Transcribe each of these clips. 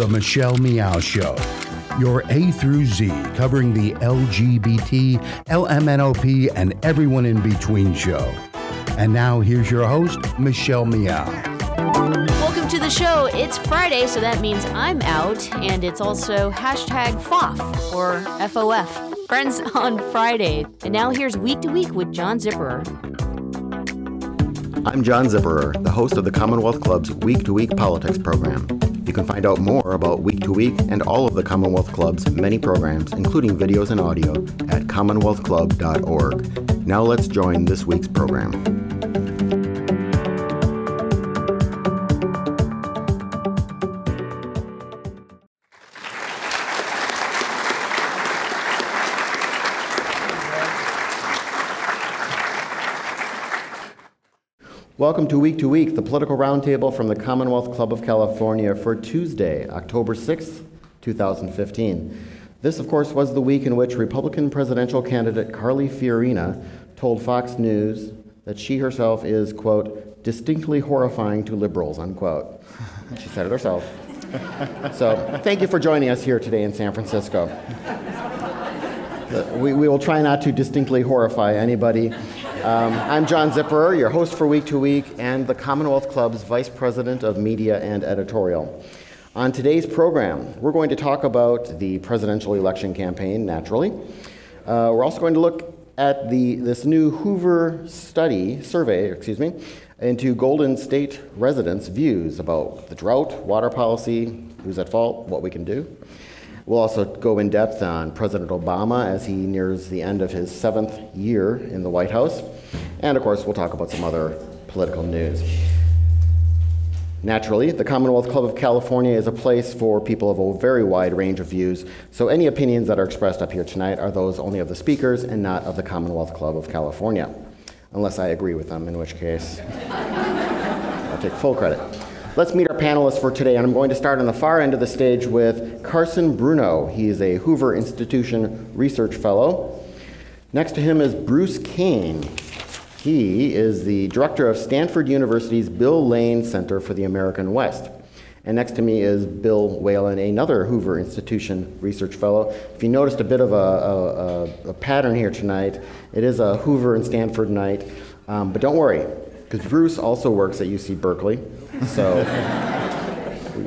The Michelle Meow Show. Your A through Z covering the LGBT, LMNOP, and everyone in between show. And now here's your host, Michelle Meow. Welcome to the show. It's Friday, so that means I'm out, and it's also hashtag FOF or FOF, Friends on Friday. And now here's Week to Week with John Zipperer. I'm John Zipperer, the host of the Commonwealth Club's Week to Week Politics program. You can find out more about Week to Week and all of the Commonwealth Club's many programs, including videos and audio, at commonwealthclub.org. Now let's join this week's program. Welcome to Week to Week, the political roundtable from the Commonwealth Club of California for Tuesday, October 6th, 2015. This, of course, was the week in which Republican presidential candidate Carly Fiorina told Fox News that she herself is, quote, distinctly horrifying to liberals, unquote. She said it herself. So, thank you for joining us here today in San Francisco. We, we will try not to distinctly horrify anybody. Um, I'm John Zipperer, your host for Week to Week and the Commonwealth Club's Vice President of Media and Editorial. On today's program, we're going to talk about the presidential election campaign, naturally. Uh, we're also going to look at the, this new Hoover study, survey, excuse me, into Golden State residents' views about the drought, water policy, who's at fault, what we can do. We'll also go in depth on President Obama as he nears the end of his seventh year in the White House. And of course, we'll talk about some other political news. Naturally, the Commonwealth Club of California is a place for people of a very wide range of views, so any opinions that are expressed up here tonight are those only of the speakers and not of the Commonwealth Club of California. Unless I agree with them, in which case I'll take full credit. Let's meet our panelists for today, and I'm going to start on the far end of the stage with Carson Bruno. He is a Hoover Institution Research Fellow. Next to him is Bruce Cain. He is the director of Stanford University's Bill Lane Center for the American West. And next to me is Bill Whalen, another Hoover Institution Research Fellow. If you noticed a bit of a, a, a pattern here tonight, it is a Hoover and Stanford night. Um, but don't worry, because Bruce also works at UC Berkeley. So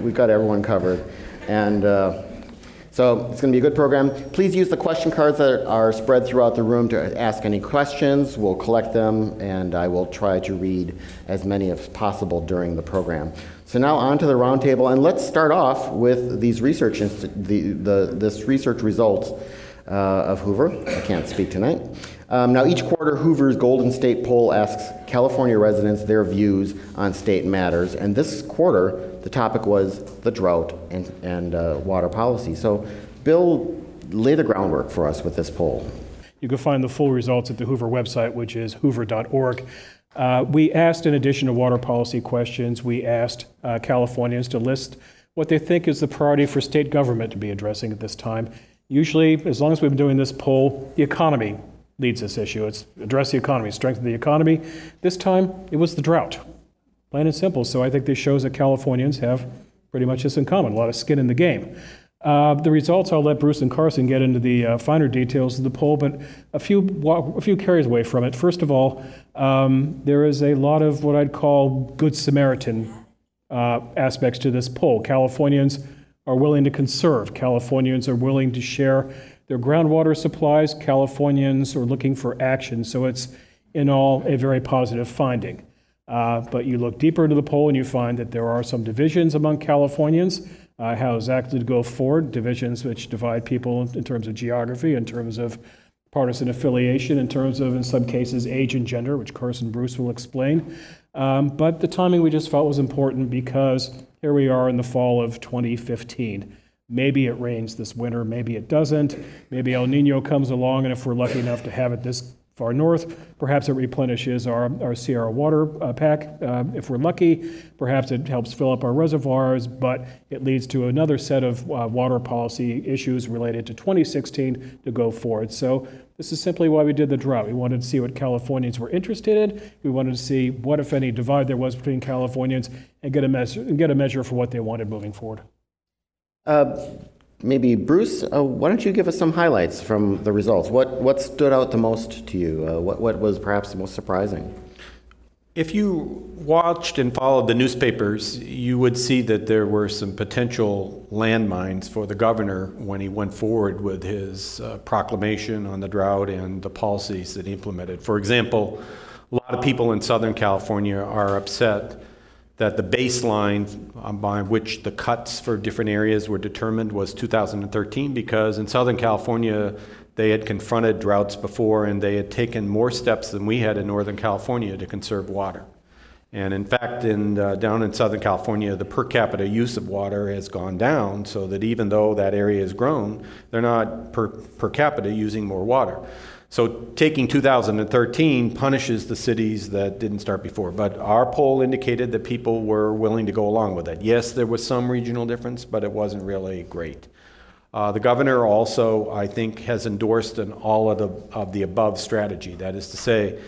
we've got everyone covered. And uh, so it's going to be a good program. Please use the question cards that are spread throughout the room to ask any questions. We'll collect them, and I will try to read as many as possible during the program. So now on to the roundtable, and let's start off with these research inst- the, the, this research results uh, of Hoover. I can't speak tonight. Um, now, each quarter, Hoover's Golden State poll asks California residents their views on state matters. And this quarter, the topic was the drought and, and uh, water policy. So, Bill, lay the groundwork for us with this poll. You can find the full results at the Hoover website, which is hoover.org. Uh, we asked, in addition to water policy questions, we asked uh, Californians to list what they think is the priority for state government to be addressing at this time. Usually, as long as we've been doing this poll, the economy leads this issue. It's address the economy, strengthen the economy. This time, it was the drought, plain and simple. So I think this shows that Californians have pretty much this in common, a lot of skin in the game. Uh, the results, I'll let Bruce and Carson get into the uh, finer details of the poll, but a few, a few carries away from it. First of all, um, there is a lot of what I'd call good Samaritan uh, aspects to this poll. Californians are willing to conserve, Californians are willing to share their groundwater supplies. Californians are looking for action. So it's, in all, a very positive finding. Uh, but you look deeper into the poll and you find that there are some divisions among Californians. Uh, how exactly to go forward, divisions which divide people in terms of geography, in terms of partisan affiliation, in terms of, in some cases, age and gender, which Carson Bruce will explain. Um, but the timing we just felt was important because here we are in the fall of 2015. Maybe it rains this winter, maybe it doesn't. Maybe El Nino comes along, and if we're lucky enough to have it this far north, perhaps it replenishes our, our Sierra water uh, pack. Uh, if we're lucky, perhaps it helps fill up our reservoirs, but it leads to another set of uh, water policy issues related to 2016 to go forward. So this is simply why we did the drought. We wanted to see what Californians were interested in. We wanted to see what, if any, divide there was between Californians and get a measure, and get a measure for what they wanted moving forward. Uh, maybe Bruce, uh, why don't you give us some highlights from the results? What what stood out the most to you? Uh, what what was perhaps the most surprising? If you watched and followed the newspapers, you would see that there were some potential landmines for the governor when he went forward with his uh, proclamation on the drought and the policies that he implemented. For example, a lot of people in Southern California are upset that the baseline by which the cuts for different areas were determined was 2013 because in Southern California, they had confronted droughts before and they had taken more steps than we had in Northern California to conserve water. And in fact, in, uh, down in Southern California, the per capita use of water has gone down so that even though that area has grown, they're not per, per capita using more water. So taking 2013 punishes the cities that didn't start before. But our poll indicated that people were willing to go along with it. Yes, there was some regional difference, but it wasn't really great. Uh, the governor also, I think, has endorsed an all of the, of the above strategy. That is to say,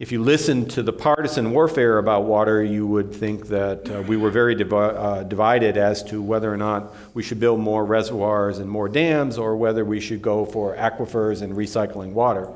if you listen to the partisan warfare about water, you would think that uh, we were very divi- uh, divided as to whether or not we should build more reservoirs and more dams or whether we should go for aquifers and recycling water.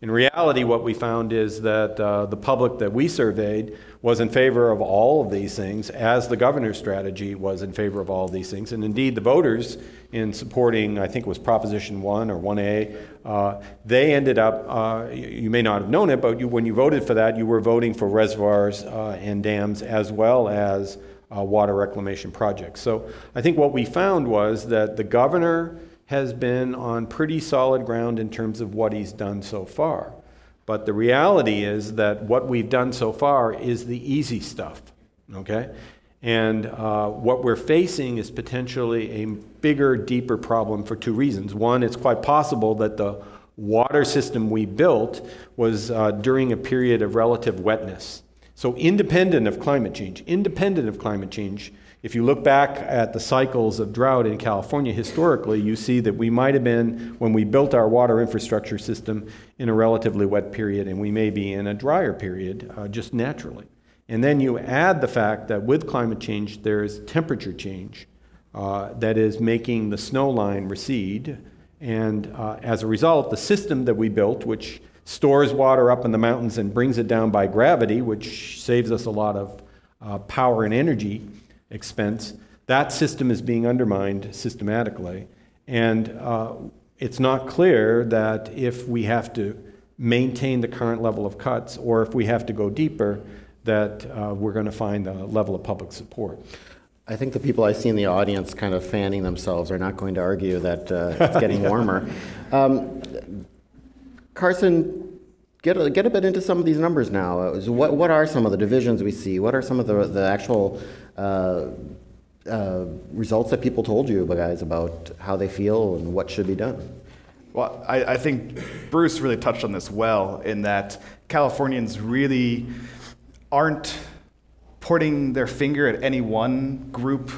In reality, what we found is that uh, the public that we surveyed was in favor of all of these things, as the governor's strategy was in favor of all of these things. And indeed, the voters, in supporting, I think it was Proposition 1 or 1A, uh, they ended up, uh, you may not have known it, but you, when you voted for that, you were voting for reservoirs uh, and dams as well as uh, water reclamation projects. So I think what we found was that the governor has been on pretty solid ground in terms of what he's done so far. But the reality is that what we've done so far is the easy stuff, okay? And uh, what we're facing is potentially a bigger, deeper problem for two reasons. One, it's quite possible that the water system we built was uh, during a period of relative wetness. So, independent of climate change, independent of climate change, if you look back at the cycles of drought in California historically, you see that we might have been, when we built our water infrastructure system, in a relatively wet period, and we may be in a drier period uh, just naturally. And then you add the fact that with climate change, there's temperature change uh, that is making the snow line recede. And uh, as a result, the system that we built, which stores water up in the mountains and brings it down by gravity, which saves us a lot of uh, power and energy, expense, that system is being undermined systematically. And uh, it's not clear that if we have to maintain the current level of cuts or if we have to go deeper, that uh, we're going to find a level of public support. I think the people I see in the audience kind of fanning themselves are not going to argue that uh, it's getting warmer. Um, Carson, get a, get a bit into some of these numbers now. What, what are some of the divisions we see? What are some of the, the actual uh, uh, results that people told you guys about how they feel and what should be done? Well, I, I think Bruce really touched on this well in that Californians really aren't pointing their finger at any one group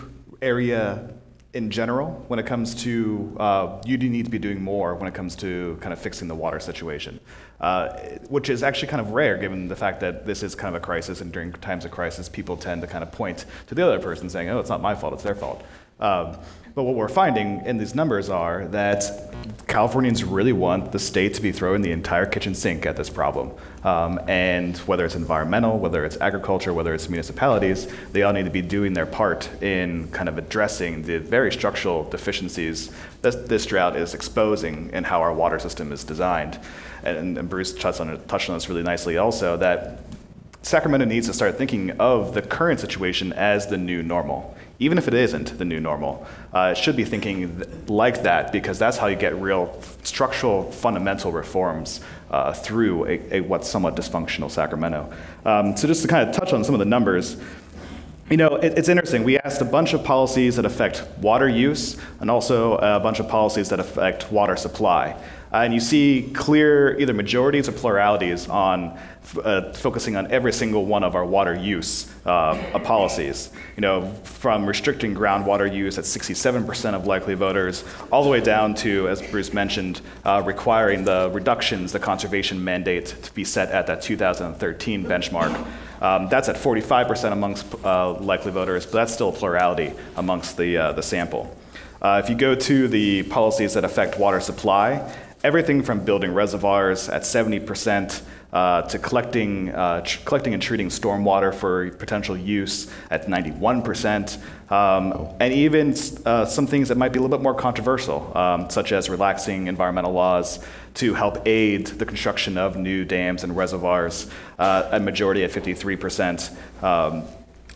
area in general when it comes to uh, you do need to be doing more when it comes to kind of fixing the water situation, uh, which is actually kind of rare given the fact that this is kind of a crisis, and during times of crisis, people tend to kind of point to the other person saying, "Oh, it's not my fault; it's their fault." Um, but what we're finding in these numbers are that Californians really want the state to be throwing the entire kitchen sink at this problem. Um, and whether it's environmental, whether it's agriculture, whether it's municipalities, they all need to be doing their part in kind of addressing the very structural deficiencies that this drought is exposing in how our water system is designed. And, and Bruce touched on, touched on this really nicely also that Sacramento needs to start thinking of the current situation as the new normal even if it isn't the new normal, uh, it should be thinking th- like that because that's how you get real structural fundamental reforms uh, through a, a, what's somewhat dysfunctional Sacramento. Um, so just to kind of touch on some of the numbers, you know, it, it's interesting. We asked a bunch of policies that affect water use and also a bunch of policies that affect water supply. Uh, and you see clear either majorities or pluralities on uh, focusing on every single one of our water use uh, policies. You know, from restricting groundwater use at 67% of likely voters, all the way down to, as Bruce mentioned, uh, requiring the reductions, the conservation mandate to be set at that 2013 benchmark. Um, that's at 45% amongst uh, likely voters, but that's still a plurality amongst the, uh, the sample. Uh, if you go to the policies that affect water supply, everything from building reservoirs at 70% uh, to collecting, uh, tr- collecting and treating stormwater for potential use at 91%, um, and even uh, some things that might be a little bit more controversial, um, such as relaxing environmental laws to help aid the construction of new dams and reservoirs, uh, a majority at 53%. Um,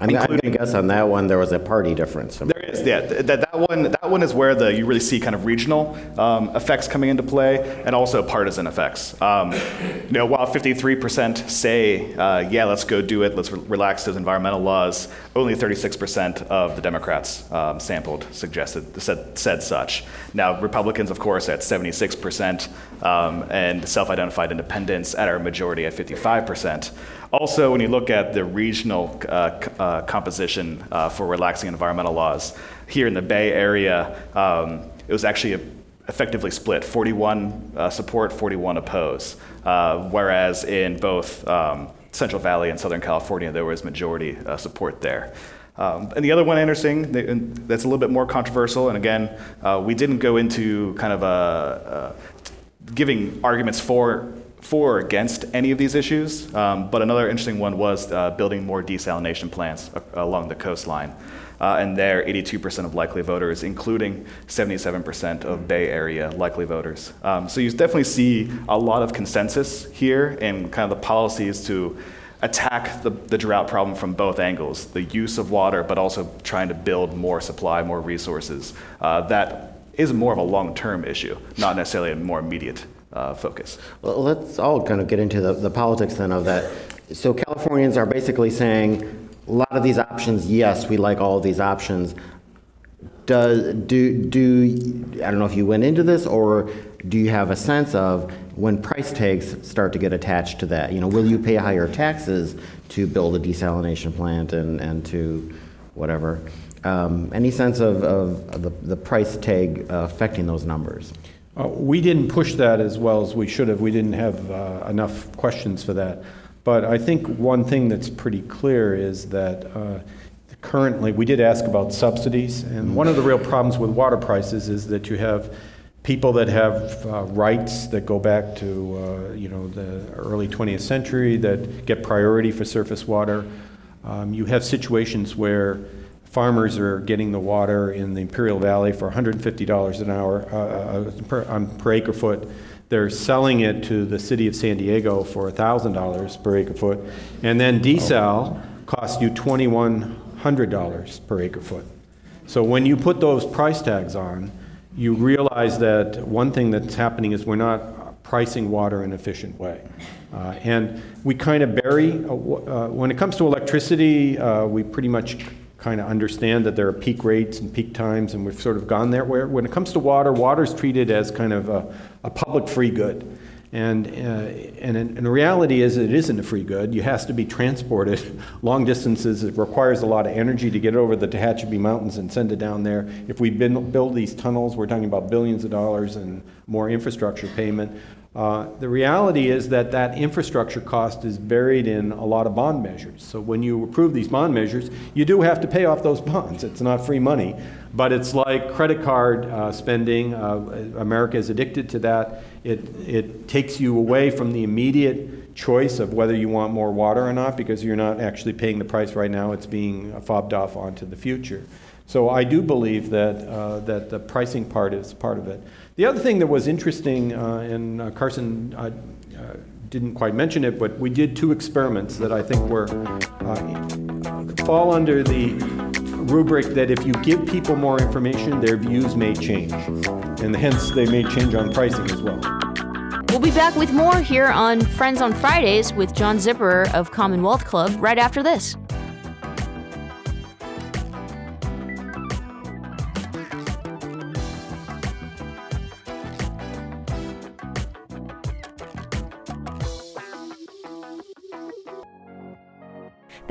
I'm, I'm including- gonna guess on that one, there was a party difference. there is, yeah. th- That, that one, that one is where the you really see kind of regional um, effects coming into play, and also partisan effects. Um, you know, while 53% say, uh, "Yeah, let's go do it. Let's re- relax those environmental laws," only 36% of the Democrats um, sampled suggested said, said such. Now, Republicans, of course, at 76%, um, and self-identified independents at our majority at 55%. Also, when you look at the regional uh, uh, composition uh, for relaxing environmental laws, here in the Bay Area, um, it was actually effectively split 41 uh, support, 41 oppose. Uh, whereas in both um, Central Valley and Southern California, there was majority uh, support there. Um, and the other one interesting that's a little bit more controversial, and again, we didn't go into kind of a, a giving arguments for for or against any of these issues. Um, but another interesting one was uh, building more desalination plants a- along the coastline. Uh, and there, 82% of likely voters, including 77% of Bay Area likely voters. Um, so you definitely see a lot of consensus here in kind of the policies to attack the, the drought problem from both angles the use of water, but also trying to build more supply, more resources. Uh, that is more of a long term issue, not necessarily a more immediate uh, focus. Well, let's all kind of get into the, the politics then of that. So Californians are basically saying a lot of these options, yes, we like all these options. Does do do I don't know if you went into this or do you have a sense of when price tags start to get attached to that? You know, will you pay higher taxes to build a desalination plant and, and to whatever? Um, any sense of, of the, the price tag uh, affecting those numbers? Uh, We didn't push that as well as we should have. We didn't have uh, enough questions for that. But I think one thing that's pretty clear is that uh, currently, we did ask about subsidies, and one of the real problems with water prices is that you have people that have uh, rights that go back to, uh, you know, the early 20th century that get priority for surface water. Um, You have situations where farmers are getting the water in the Imperial Valley for $150 an hour uh, uh, per, on, per acre foot. They're selling it to the city of San Diego for $1,000 per acre foot, and then desal costs you $2,100 per acre foot. So when you put those price tags on, you realize that one thing that's happening is we're not pricing water in an efficient way. Uh, and we kind of bury, uh, uh, when it comes to electricity, uh, we pretty much kind of understand that there are peak rates and peak times, and we've sort of gone there. Where when it comes to water, water is treated as kind of a, a public free good. And, uh, and, and the reality is it isn't a free good. You has to be transported long distances. It requires a lot of energy to get it over the Tehachapi Mountains and send it down there. If we build these tunnels, we're talking about billions of dollars and more infrastructure payment. Uh, the reality is that that infrastructure cost is buried in a lot of bond measures. So when you approve these bond measures, you do have to pay off those bonds. It's not free money, but it's like credit card uh, spending. Uh, America is addicted to that. It, it takes you away from the immediate choice of whether you want more water or not because you're not actually paying the price right now. It's being fobbed off onto the future. So I do believe that, uh, that the pricing part is part of it. The other thing that was interesting, uh, and uh, Carson uh, uh, didn't quite mention it, but we did two experiments that I think were uh, fall under the rubric that if you give people more information, their views may change, and hence they may change on pricing as well. We'll be back with more here on Friends on Fridays with John Zipperer of Commonwealth Club right after this.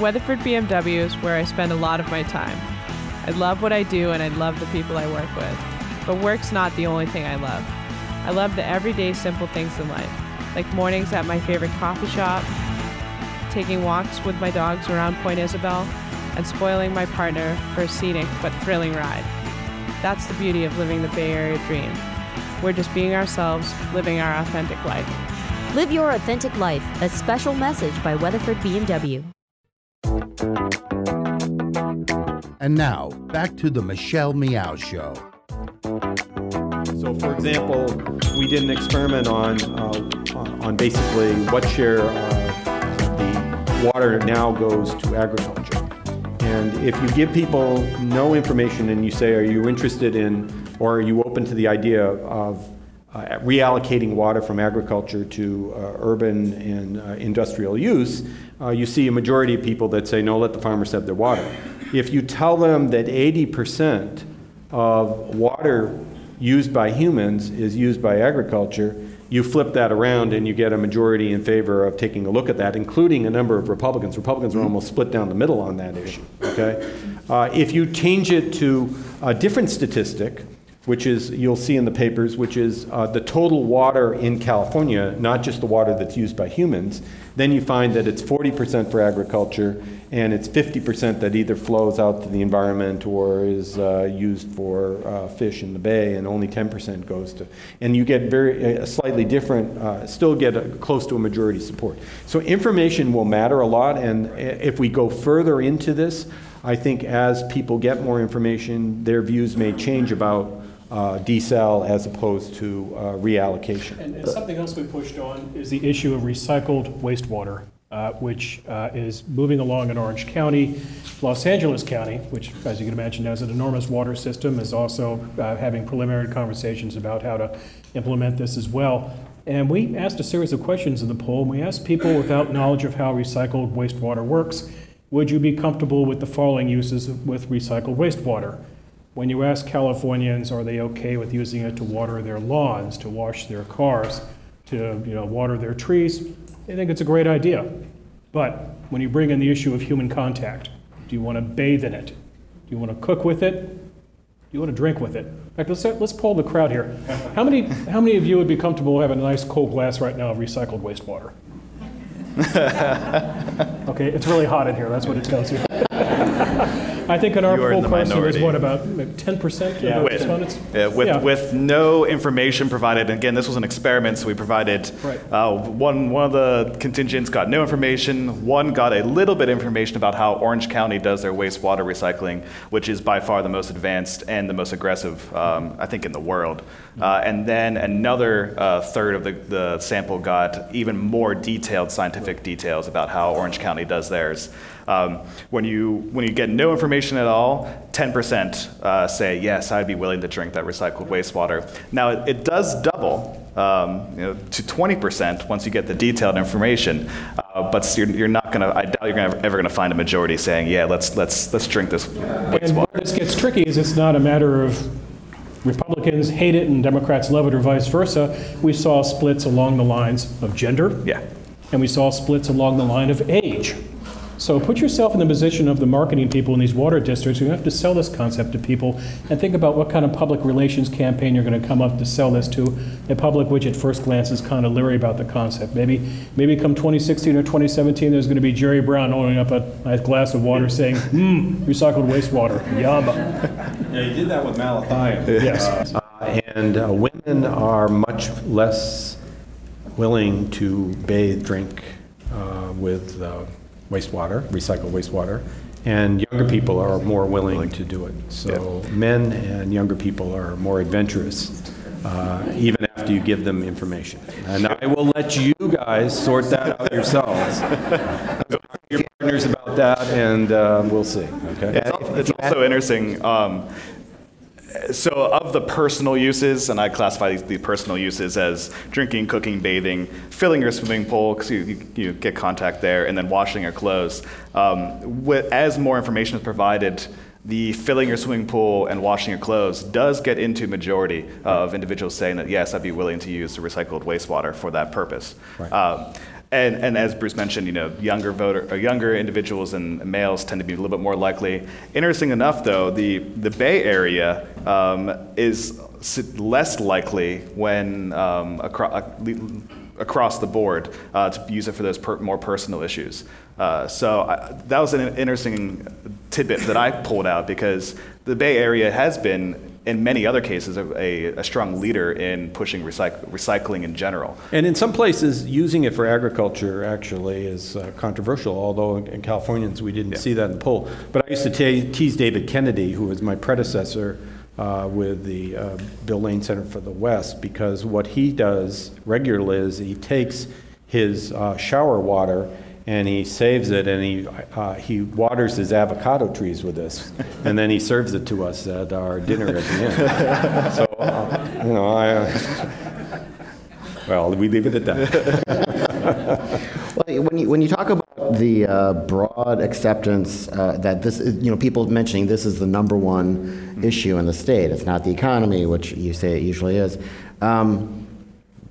Weatherford BMW is where I spend a lot of my time. I love what I do and I love the people I work with. But work's not the only thing I love. I love the everyday simple things in life, like mornings at my favorite coffee shop, taking walks with my dogs around Point Isabel, and spoiling my partner for a scenic but thrilling ride. That's the beauty of living the Bay Area dream. We're just being ourselves, living our authentic life. Live your authentic life, a special message by Weatherford BMW. And now, back to the Michelle Meow Show. So, for example, we did an experiment on uh, on basically what share of the water now goes to agriculture. And if you give people no information and you say, Are you interested in, or are you open to the idea of uh, reallocating water from agriculture to uh, urban and uh, industrial use, uh, you see a majority of people that say, No, let the farmers have their water. If you tell them that 80% of water used by humans is used by agriculture, you flip that around and you get a majority in favor of taking a look at that, including a number of Republicans. Republicans are almost split down the middle on that issue. Okay, uh, if you change it to a different statistic, which is you'll see in the papers, which is uh, the total water in California, not just the water that's used by humans, then you find that it's 40% for agriculture and it's 50% that either flows out to the environment or is uh, used for uh, fish in the bay, and only 10% goes to. And you get very uh, slightly different, uh, still get a, close to a majority support. So information will matter a lot, and if we go further into this, I think as people get more information, their views may change about uh, desal as opposed to uh, reallocation. And, and something else we pushed on is the issue of recycled wastewater, uh, which uh, is moving along in Orange County. Los Angeles County, which, as you can imagine, has an enormous water system, is also uh, having preliminary conversations about how to implement this as well. And we asked a series of questions in the poll. And we asked people without knowledge of how recycled wastewater works, would you be comfortable with the following uses with recycled wastewater? When you ask Californians, are they okay with using it to water their lawns, to wash their cars, to you know, water their trees, they think it's a great idea. But when you bring in the issue of human contact, do you want to bathe in it? Do you want to cook with it? Do you want to drink with it? In fact, let's, let's poll the crowd here. How many, how many of you would be comfortable having a nice cold glass right now of recycled wastewater? okay, it's really hot in here, that's what it tells you. I think in our You are in poll the question, there's minority. what, about ten percent of the With, respondents? yeah, with, Yeah. with no information provided. And again, this was an experiment, so we provided Right. uh, one, one of the contingents got no information. One got a little bit of information about how Orange County does their wastewater recycling, which is by far the most advanced and the most aggressive, um, I think, in the world. Uh, and then another uh, third of the, the sample got even more detailed scientific details about how Orange County does theirs. Um, when you when you get no information at all, 10% uh, say yes, I'd be willing to drink that recycled wastewater. Now it, it does double um, you know, to 20% once you get the detailed information, uh, but you're, you're not gonna. I doubt you're gonna, ever going to find a majority saying yeah, let's let's let's drink this wastewater. where this gets tricky is it's not a matter of Republicans hate it and Democrats love it or vice versa. We saw splits along the lines of gender. Yeah. And we saw splits along the line of age. So put yourself in the position of the marketing people in these water districts who have to sell this concept to people and think about what kind of public relations campaign you're going to come up to sell this to a public which at first glance is kind of leery about the concept. Maybe, maybe come 2016 or 2017, there's going to be Jerry Brown holding up a nice glass of water saying, mmm, recycled wastewater, yum. Yeah, you did that with malathion. Yes. Uh, and uh, women are much less willing to bathe, drink uh, with uh, wastewater, recycled wastewater, and younger people are more willing to do it. So men and younger people are more adventurous, uh, even after you give them information. And I will let you guys sort that out yourselves. Talk to Your partners about that, and uh, we'll see. Okay. It's, al- it's also interesting. Um, so, of the personal uses, and I classify these the personal uses as drinking, cooking, bathing, filling your swimming pool because you, you, you get contact there, and then washing your clothes. Um, wi- as more information is provided, the filling your swimming pool and washing your clothes does get into majority of individuals saying that yes, I'd be willing to use the recycled wastewater for that purpose. Um, and, and as Bruce mentioned, you know, younger voter, or younger individuals and males tend to be a little bit more likely. Interesting enough, though, the, the Bay Area um, is less likely when um, acro- across the board uh, to use it for those per- more personal issues. Uh, so I, that was an interesting tidbit that I pulled out because the Bay Area has been, in many other cases, a, a, a strong leader in pushing recyc- recycling in general. And in some places, using it for agriculture actually is uh, controversial, although in Californians, we didn't see that in the poll. But I used to te- tease David Kennedy, who was my predecessor uh, with the uh, Bill Lane Center for the West, because what he does regularly is he takes his uh, shower water and he saves it and he, uh, he waters his avocado trees with this. And then he serves it to us at our dinner at the end. So, uh, you know, I. Uh, well, we leave it at that. Well, when you, when you talk about the uh, broad acceptance uh, that this, is, you know, people mentioning this is the number one issue in the state, it's not the economy, which you say it usually is. Um,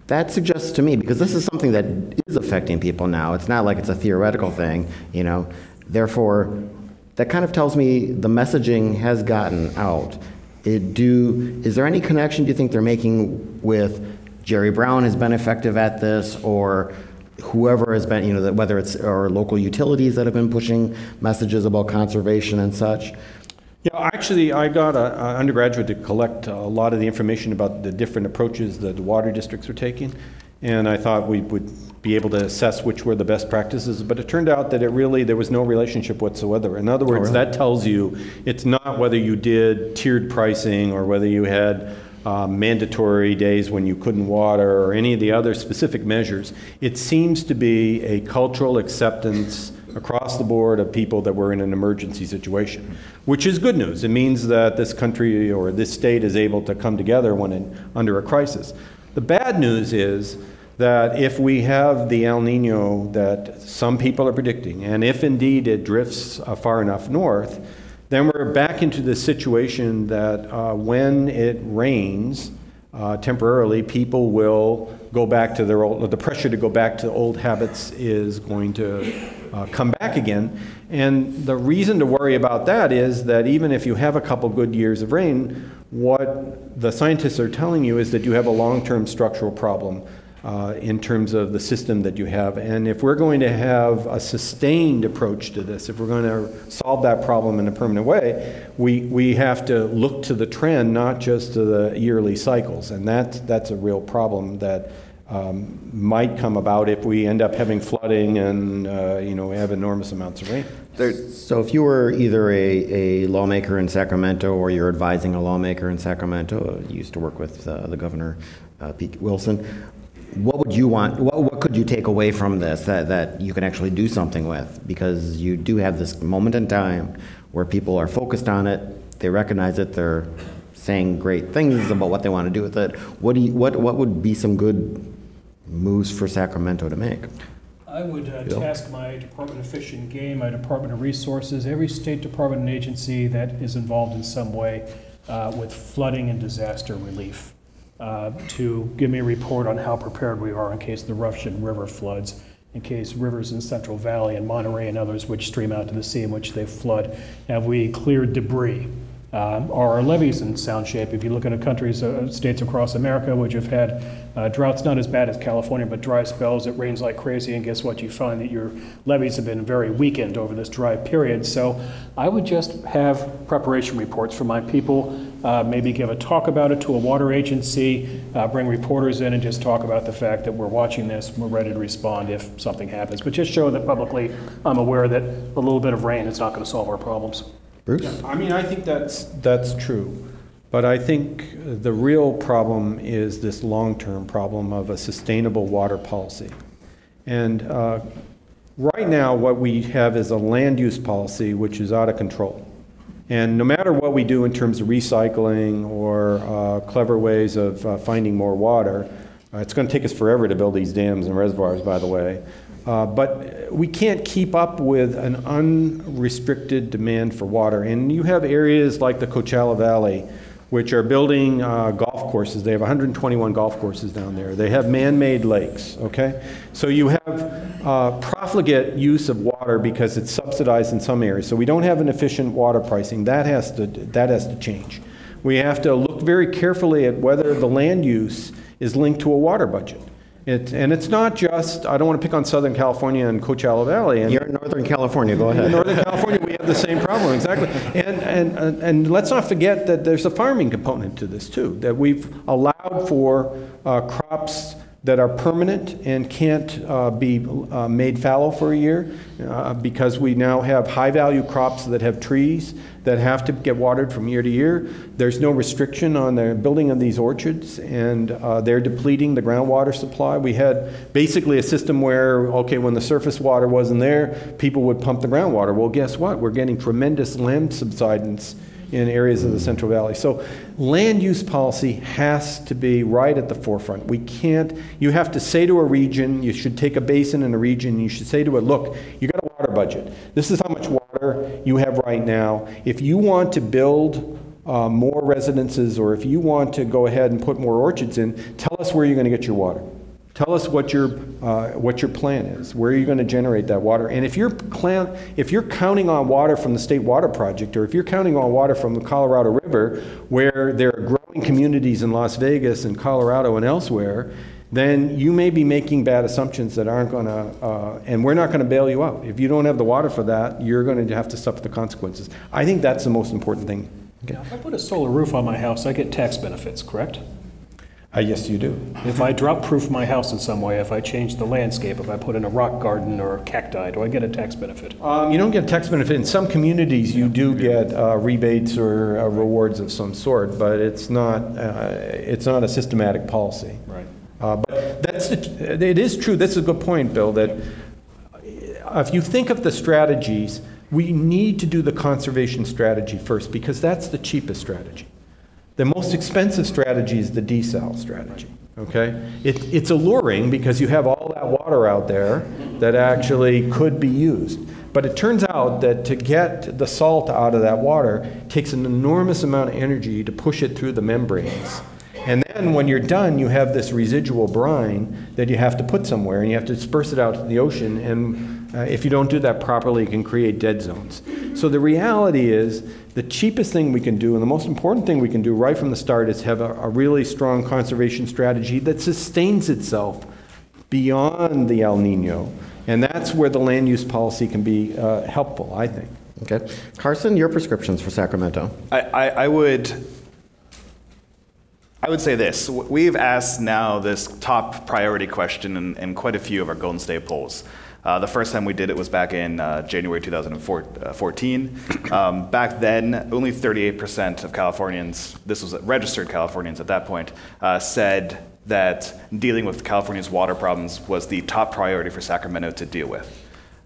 that suggests to me, because this is something that is affecting people now, it's not like it's a theoretical thing, you know, therefore, that kind of tells me the messaging has gotten out. It do, is there any connection do you think they're making with Jerry Brown has been effective at this, or whoever has been, you know, that whether it's our local utilities that have been pushing messages about conservation and such? Yeah, actually, I got an undergraduate to collect a lot of the information about the different approaches that the water districts are taking, and I thought we would be able to assess which were the best practices. But it turned out that it really there was no relationship whatsoever. In other words, oh, that tells you it's not whether you did tiered pricing or whether you had uh, mandatory days when you couldn't water or any of the other specific measures. It seems to be a cultural acceptance across the board of people that were in an emergency situation, which is good news. It means that this country or this state is able to come together when in, under a crisis. The bad news is that if we have the El Nino that some people are predicting, and if indeed it drifts uh, far enough north, then we're back into the situation that uh, when it rains uh, temporarily, people will go back to their old, the pressure to go back to old habits is going to uh, come back again. And the reason to worry about that is that even if you have a couple good years of rain, what the scientists are telling you is that you have a long term structural problem uh, in terms of the system that you have. And if we're going to have a sustained approach to this, if we're going to solve that problem in a permanent way, we, we have to look to the trend, not just to the yearly cycles. And that's, that's a real problem that um, might come about if we end up having flooding and uh, you know have enormous amounts of rain. So if you were either a, a lawmaker in Sacramento or you're advising a lawmaker in Sacramento, you used to work with uh, the governor, uh, Pete Wilson, what would you want, what, what could you take away from this that, that you can actually do something with? Because you do have this moment in time where people are focused on it, they recognize it, they're saying great things about what they want to do with it. What, do you, what, what would be some good moves for Sacramento to make? I would uh, task my Department of Fish and Game, my Department of Resources, every state department and agency that is involved in some way uh, with flooding and disaster relief uh, to give me a report on how prepared we are in case the Russian River floods in case rivers in Central Valley and Monterey and others which stream out to the sea in which they flood, have we cleared debris? Um, are our levees in sound shape? If you look at countries, uh, states across America, which have had uh, droughts not as bad as California, but dry spells, it rains like crazy, and guess what? You find that your levees have been very weakened over this dry period. So I would just have preparation reports for my people, uh, maybe give a talk about it to a water agency, uh, bring reporters in, and just talk about the fact that we're watching this, we're ready to respond if something happens. But just show that publicly I'm aware that a little bit of rain is not going to solve our problems. Bruce? I mean, I think that's, that's true. But I think the real problem is this long term problem of a sustainable water policy. And uh, right now, what we have is a land use policy which is out of control. And no matter what we do in terms of recycling or uh, clever ways of uh, finding more water, uh, it's going to take us forever to build these dams and reservoirs, by the way. Uh, but we can't keep up with an unrestricted demand for water. And you have areas like the Coachella Valley, which are building uh, golf courses. They have 121 golf courses down there. They have man made lakes, okay? So you have uh, profligate use of water because it's subsidized in some areas. So we don't have an efficient water pricing. That has to, that has to change. We have to look very carefully at whether the land use is linked to a water budget. It, and it's not just, I don't want to pick on Southern California and Coachella Valley. And You're in Northern California, go ahead. in Northern California, we have the same problem, exactly. And, and, and, and let's not forget that there's a farming component to this, too, that we've allowed for uh, crops that are permanent and can't uh, be uh, made fallow for a year uh, because we now have high value crops that have trees that have to get watered from year to year. There's no restriction on the building of these orchards, and uh, they're depleting the groundwater supply. We had basically a system where, okay, when the surface water wasn't there, people would pump the groundwater. Well, guess what? We're getting tremendous land subsidence in areas of the Central Valley. So land use policy has to be right at the forefront. We can't, you have to say to a region, you should take a basin in a region, you should say to it, look, you got a water budget. This is how much water you have right now. If you want to build uh, more residences or if you want to go ahead and put more orchards in, tell us where you're going to get your water. Tell us what your, uh, what your plan is. Where are you going to generate that water? And if you're, clan- if you're counting on water from the State Water Project, or if you're counting on water from the Colorado River, where there are growing communities in Las Vegas and Colorado and elsewhere, then you may be making bad assumptions that aren't going to, uh, and we're not going to bail you out. If you don't have the water for that, you're going to have to suffer the consequences. I think that's the most important thing. Okay. Now, if I put a solar roof on my house, I get tax benefits, correct? Uh, yes, you do. If I drought proof my house in some way, if I change the landscape, if I put in a rock garden or cacti, do I get a tax benefit? Um, you don't get a tax benefit. In some communities, you do get uh, rebates or uh, rewards of some sort, but it's not, uh, it's not a systematic policy. Right. Uh, but that's the, it is true. That's a good point, Bill. That if you think of the strategies, we need to do the conservation strategy first because that's the cheapest strategy. The most expensive strategy is the desal strategy. Okay? It, it's alluring because you have all that water out there that actually could be used. But it turns out that to get the salt out of that water takes an enormous amount of energy to push it through the membranes. And then when you're done, you have this residual brine that you have to put somewhere and you have to disperse it out to the ocean. And uh, if you don't do that properly, it can create dead zones. So the reality is the cheapest thing we can do and the most important thing we can do right from the start is have a, a really strong conservation strategy that sustains itself beyond the El Nino. And that's where the land use policy can be uh, helpful, I think. Okay. Carson, your prescriptions for Sacramento. I, I, I would I would say this. We've asked now this top priority question in, in quite a few of our Golden State polls. Uh, the first time we did it was back in uh, January 2014. Um, back then, only 38% of Californians, this was registered Californians at that point, uh, said that dealing with California's water problems was the top priority for Sacramento to deal with.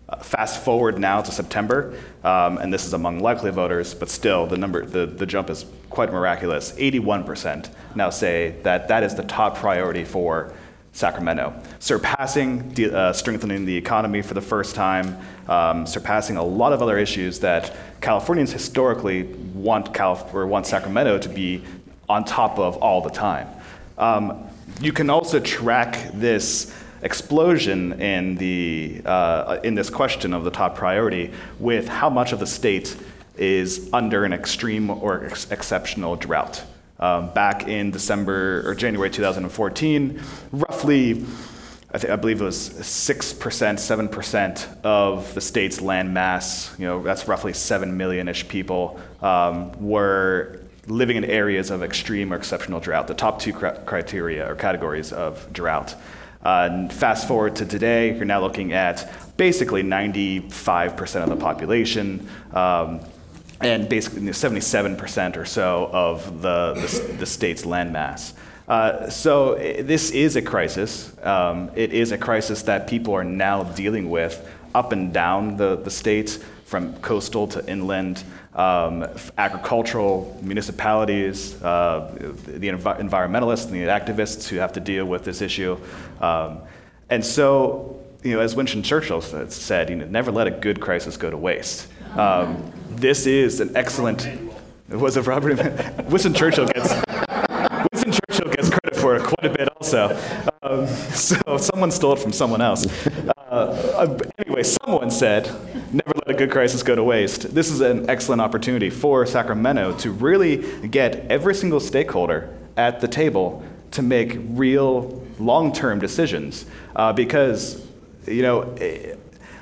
Uh, fast forward now to September, um, and this is among likely voters, but still the number, the, the jump is quite miraculous. 81% now say that that is the top priority for Sacramento, surpassing de- uh, strengthening the economy for the first time, um, surpassing a lot of other issues that Californians historically want Calif- or want Sacramento to be on top of all the time. Um, you can also track this explosion in, the, uh, in this question of the top priority with how much of the state is under an extreme or ex- exceptional drought. Um, back in December or January 2014, roughly I, think, I believe it was 6%, 7% of the state's land mass, you know, that's roughly 7 million ish people, um, were living in areas of extreme or exceptional drought, the top two cr- criteria or categories of drought. Uh, fast forward to today, you're now looking at basically 95% of the population. Um, and basically 77% or so of the, the, the state's land mass. Uh, so this is a crisis. Um, it is a crisis that people are now dealing with up and down the, the state, from coastal to inland, um, agricultural municipalities, uh, the env- environmentalists and the activists who have to deal with this issue. Um, and so, you know, as Winston Churchill said, you know, never let a good crisis go to waste. Um, this is an excellent. It was a Robert. Winston Churchill gets Winston Churchill gets credit for it quite a bit also. Um, so someone stole it from someone else. Uh, anyway, someone said, never let a good crisis go to waste. This is an excellent opportunity for Sacramento to really get every single stakeholder at the table to make real long-term decisions uh, because you know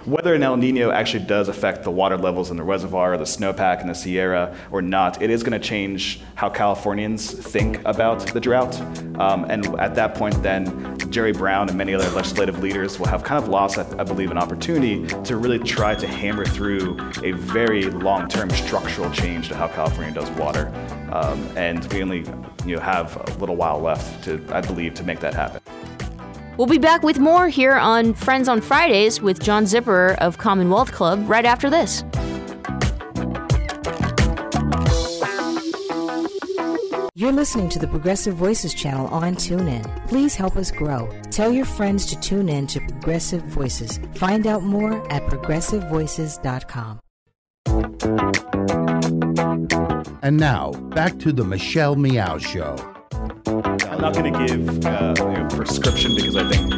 whether an El Nino actually does affect the water levels in the reservoir or the snowpack in the Sierra or not, it is going to change how Californians think about the drought. Um, and at that point, then Jerry Brown and many other legislative leaders will have kind of lost, I, I believe, an opportunity to really try to hammer through a very long-term structural change to how California does water. Um, and we only you know, have a little while left to, I believe, to make that happen. We'll be back with more here on Friends on Fridays with John Zipperer of Commonwealth Club right after this. You're listening to the Progressive Voices channel on TuneIn. Please help us grow. Tell your friends to tune in to Progressive Voices. Find out more at progressivevoices.com. And now, back to the Michelle Meow Show. I'm not going to give uh, know, prescription because I think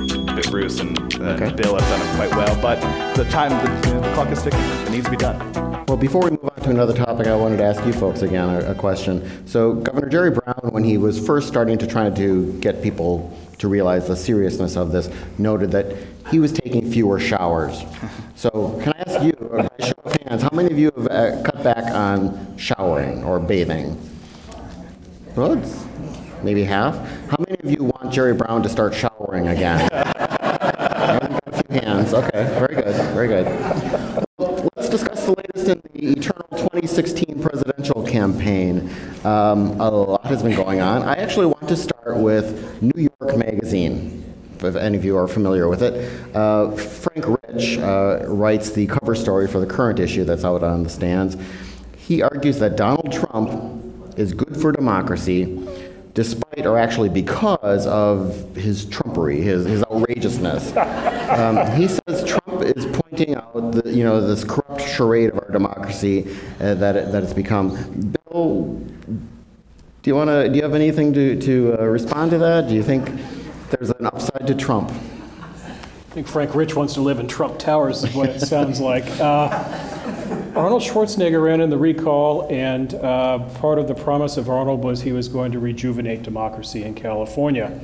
Bruce and uh, okay. Bill have done it quite well. But the time, the, the, clock is ticking. It needs to be done. Well, before we move on to another topic, I wanted to ask you folks again a, a question. So, Governor Jerry Brown, when he was first starting to try to get people to realize the seriousness of this, noted that he was taking fewer showers. So, can I ask you, by show of hands, how many of you have uh, cut back on showering or bathing? Well, maybe half. How many of you want Jerry Brown to start showering again? a few hands. Okay, very good, very good. Well, let's discuss the latest in the eternal 2016 presidential campaign. Um, a lot has been going on. I actually want to start with New York Magazine if any of you are familiar with it. Uh, Frank Rich uh, writes the cover story for the current issue that's out on the stands. He argues that Donald Trump is good for democracy despite or actually because of his trumpery, his, his outrageousness. Um, he says Trump is pointing out the, you know, this corrupt charade of our democracy uh, that, it, that it's become. Bill, do you, wanna, do you have anything to, to uh, respond to that? Do you think there's an upside to Trump? I think Frank Rich wants to live in Trump Towers, is what it sounds like. Uh, Arnold Schwarzenegger ran in the recall, and uh, part of the promise of Arnold was he was going to rejuvenate democracy in California.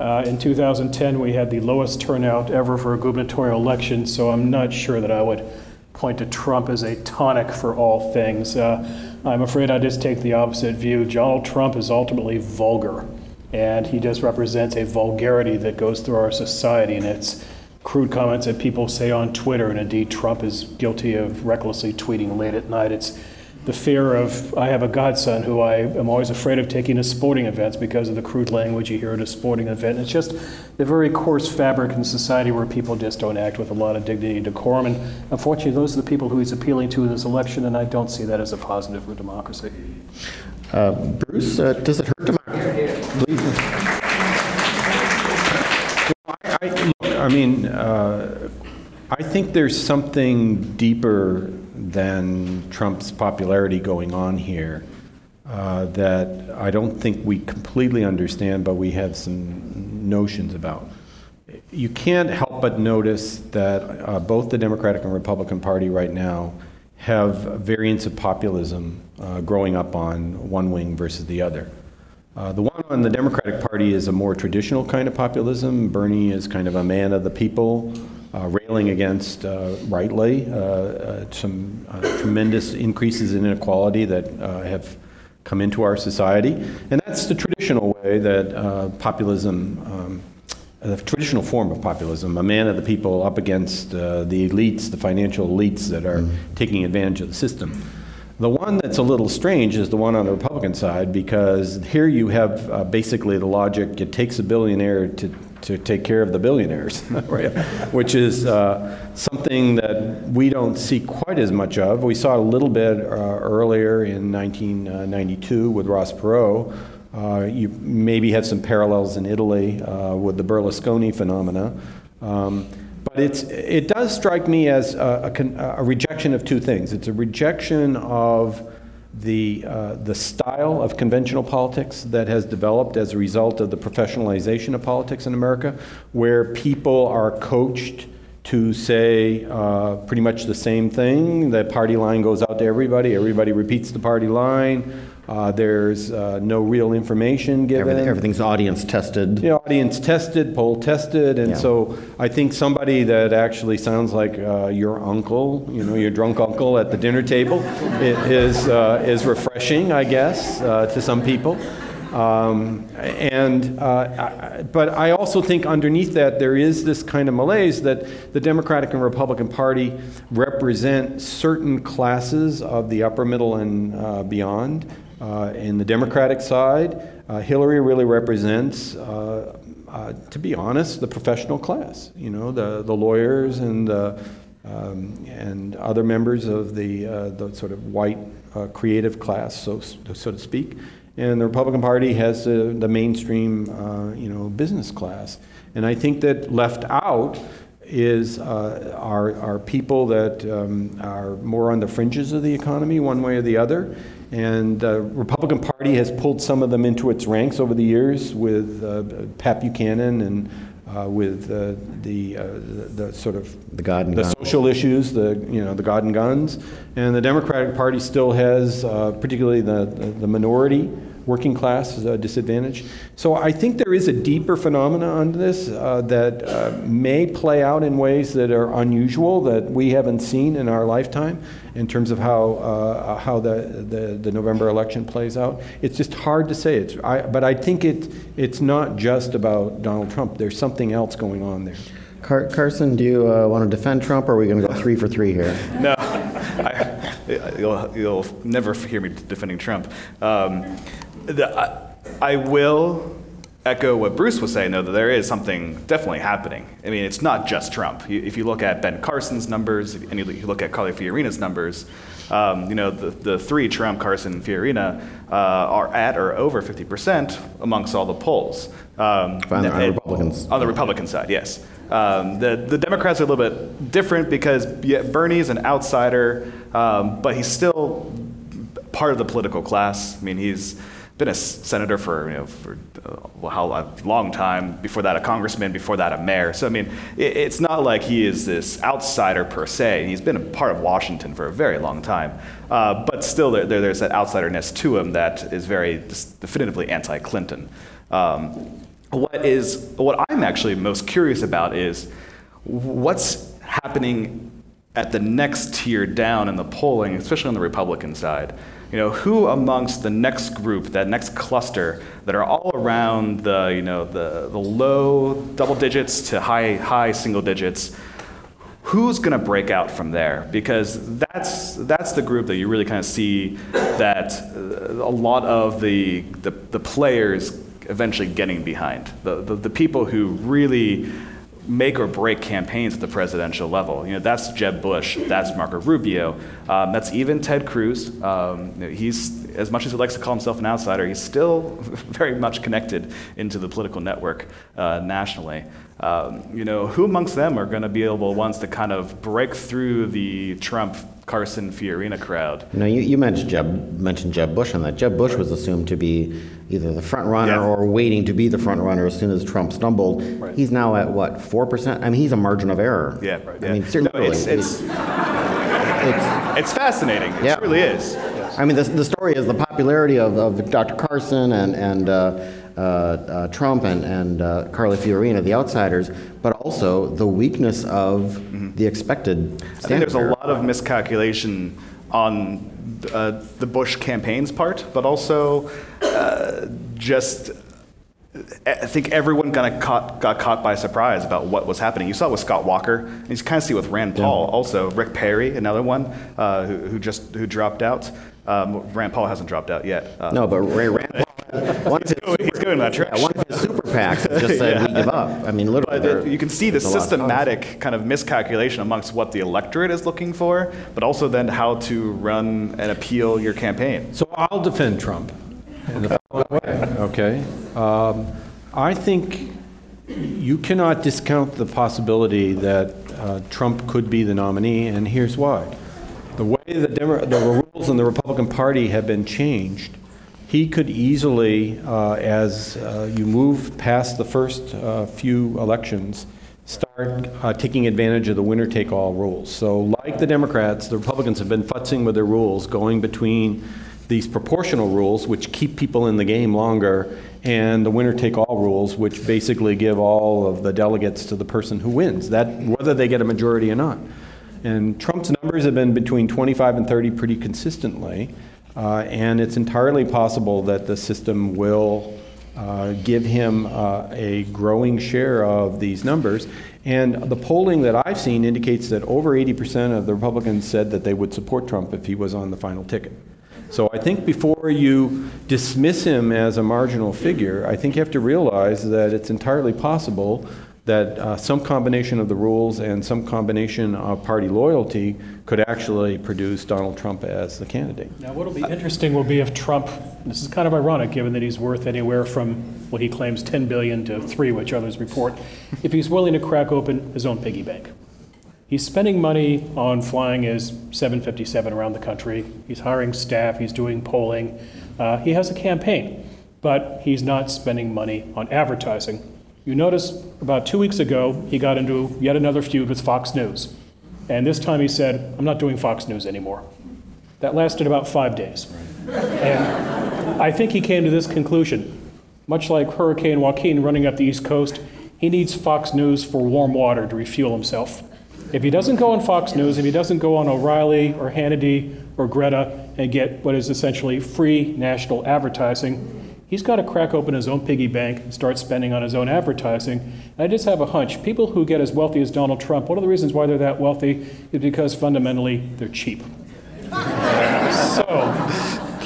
Uh, in 2010, we had the lowest turnout ever for a gubernatorial election, so I'm not sure that I would point to Trump as a tonic for all things. Uh, I'm afraid I just take the opposite view. Donald Trump is ultimately vulgar, and he just represents a vulgarity that goes through our society, and it's crude comments that people say on Twitter, and indeed Trump is guilty of recklessly tweeting late at night. It's the fear of I have a godson who I am always afraid of taking to sporting events because of the crude language you hear at a sporting event. It's just the very coarse fabric in society where people just don't act with a lot of dignity and decorum. And unfortunately, those are the people who he's appealing to in this election, and I don't see that as a positive for democracy. Uh, Bruce, uh, does it hurt democracy? Please. I, mean, uh, I think there's something deeper than Trump's popularity going on here uh, that I don't think we completely understand, but we have some notions about. you can't help but notice that uh, both the Democratic and Republican Party right now have variants of populism uh, growing up on one wing versus the other. Uh, the one on the Democratic Party is a more traditional kind of populism. Bernie is kind of a man of the people, uh, railing against, uh, rightly, uh, uh, some tremendous increases in inequality that have come into our society. And that's the traditional way that populism um, the traditional form of populism, a man of the people up against uh, the elites, the financial elites that are mm-hmm. taking advantage of the system. The one that's a little strange is the one on the Republican side because here you have uh, basically the logic it takes a billionaire to, to take care of the billionaires, right? which is uh, something that we don't see quite as much of. We saw a little bit uh, earlier in 1992 with Ross Perot uh, you maybe have some parallels in Italy uh, with the Berlusconi phenomena. Um, it's, it does strike me as a, a, a, rejection of two things. It's a rejection of the, uh, the style of conventional politics that has developed as a result of the professionalization of politics in America, where people are coached to say uh, pretty much the same thing. The party line goes out to everybody, everybody repeats the party line. Uh, there's uh, no real information given. Everything, everything's audience tested. You know, audience tested, poll tested, and yeah. so I think somebody that actually sounds like uh, your uncle, you know, your drunk uncle at the dinner table, is uh, is refreshing, I guess, uh, to some people. Um, and uh, I, but I also think underneath that there is this kind of malaise that the Democratic and Republican Party represent certain classes of the upper middle and beyond. Uh, in the Democratic side, uh, Hillary really represents, uh, uh, to be honest, the professional class. You know, the, the lawyers and the, um, and other members of the, uh, the sort of white uh, creative class, so, so to speak. And the Republican Party has the mainstream, you know, business class. And I think that left out is uh, are, are people that um, are more on the fringes of the economy, one way or the other. And the Republican Party has pulled some of them into its ranks over the years with uh, Pat Buchanan and uh, with uh, the, uh, the, the sort of the God and the social issues, the you know the God and guns, and the Democratic Party still has, uh, particularly the, the minority working class uh, disadvantage. So I think there is a deeper phenomenon on this uh, that uh, may play out in ways that are unusual that we haven't seen in our lifetime in terms of how uh, how the, the, the November election plays out. It's just hard to say. It's I, but I think it it's not just about Donald Trump. There's something else going on there. Car- Carson, do you uh, want to defend Trump, or are we going to go three for three here? No, I, you'll, you'll never hear me defending Trump. Um, the, I, I will echo what Bruce was saying, though, that there is something definitely happening. I mean, it's not just Trump. If you look at Ben Carson's numbers, and you look at Carly Fiorina's numbers, um, you know, the, the three, Trump, Carson, and Fiorina, uh, are at or over 50% amongst all the polls. Um, on, the, on Republicans. On the Republican side, yes. Um, the, the Democrats are a little bit different because yeah, Bernie's an outsider, um, but he's still part of the political class. I mean, he's been a senator for you know for uh, how a long time. Before that, a congressman. Before that, a mayor. So I mean, it, it's not like he is this outsider per se. He's been a part of Washington for a very long time. Uh, but still, there, there, there's that outsiderness to him that is very definitively anti-Clinton. Um, what is what I'm actually most curious about is what's happening at the next tier down in the polling, especially on the Republican side. You know, who amongst the next group, that next cluster, that are all around the, you know, the, the low double digits to high, high single digits, who's going to break out from there? Because that's, that's the group that you really kind of see that uh, a lot of the, the, the players eventually getting behind. The, the, the people who really make or break campaigns at the presidential level. You know, that's Jeb Bush, that's Marco Rubio, um, that's even Ted Cruz. Um, he's, as much as he likes to call himself an outsider, he's still very much connected into the political network uh, nationally. Um, you know, who amongst them are going to be able ones to kind of break through the Trump Carson Fiorina crowd. You know, you, you mentioned Jeb mentioned Jeb Bush on that. Jeb Bush was assumed to be either the front runner Yeah. or waiting to be the front runner as soon as Trump stumbled. He's now at what four percent? I mean, he's a margin of error. Yeah, I mean, No, seriously, it's, it's, it's fascinating. It Yeah. really is. I mean, the, the story is the popularity of, of Dr. Carson and, and uh, Trump and, and uh, Carly Fiorina, the outsiders, but also the weakness of the expected I think there's a lot of miscalculation on uh, the Bush campaign's part, but also uh, just I think everyone kind of caught, got caught by surprise about what was happening. You saw it with Scott Walker, and you kind of see it with Rand Paul also. Rick Perry, another one uh, who, who just who dropped out. Um, Rand Paul hasn't dropped out yet. Uh, No, but Ray Rand Paul, one of his, he's going in that yeah, one of his super PACs has just said we give up. I mean, literally, But you can see the it's a systematic kind of miscalculation amongst what the electorate is looking for, but also then how to run and appeal your campaign. So I'll defend Trump. in the following way, Okay? Um, I think you cannot discount the possibility that uh, Trump could be the nominee, and here's why. The way the, Demo- the rules in the Republican Party have been changed, he could easily, uh, as uh, you move past the first uh, few elections, start uh, taking advantage of the winner-take-all rules. So like the Democrats, the Republicans have been futzing with their rules, going between these proportional rules, which keep people in the game longer, and the winner-take-all rules, which basically give all of the delegates to the person who wins, that, whether they get a majority or not. And Trump's numbers have been between 25 and 30 pretty consistently, uh, and it's entirely possible that the system will uh, give him uh, a growing share of these numbers. And the polling that I've seen indicates that over 80% of the Republicans said that they would support Trump if he was on the final ticket. So I think before you dismiss him as a marginal figure, I think you have to realize that it's entirely possible that uh, some combination of the rules and some combination of party loyalty could actually produce Donald Trump as the candidate. Now, what'll be interesting will be if Trump, this is kind of ironic given that he's worth anywhere from what he claims 10 billion to 3, which others report, if he's willing to crack open his own piggy bank. He's spending money on flying his 757 around the country. He's hiring staff, he's doing polling. Uh, he has a campaign, but he's not spending money on advertising. You notice about two weeks ago, he got into yet another feud with Fox News. And this time he said, I'm not doing Fox News anymore. That lasted about five days. And I think he came to this conclusion. Much like Hurricane Joaquin running up the East Coast, he needs Fox News for warm water to refuel himself. If he doesn't go on Fox News, if he doesn't go on O'Reilly or Hannity or Greta and get what is essentially free national advertising, he's got to crack open his own piggy bank and start spending on his own advertising. And I just have a hunch people who get as wealthy as Donald Trump, one of the reasons why they're that wealthy is because fundamentally they're cheap. So,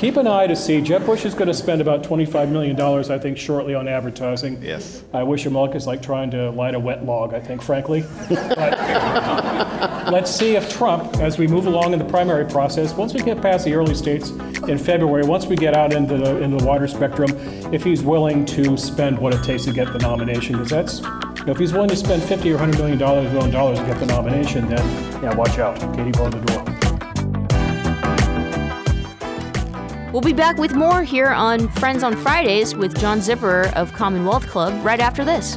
keep an eye to see. Jeb Bush is going to spend about $25 million, I think, shortly on advertising. Yes. I wish him luck. It's like trying to light a wet log, I think, frankly. But let's see if Trump, as we move along in the primary process, once we get past the early states in February, once we get out into the, into the wider spectrum, if he's willing to spend what it takes to get the nomination. Because that's, you know, if he's willing to spend 50 or 100 million dollars, his dollars to get the nomination, then, yeah, watch out. Katie bar the door. We'll be back with more here on Friends on Fridays with John Zipperer of Commonwealth Club right after this.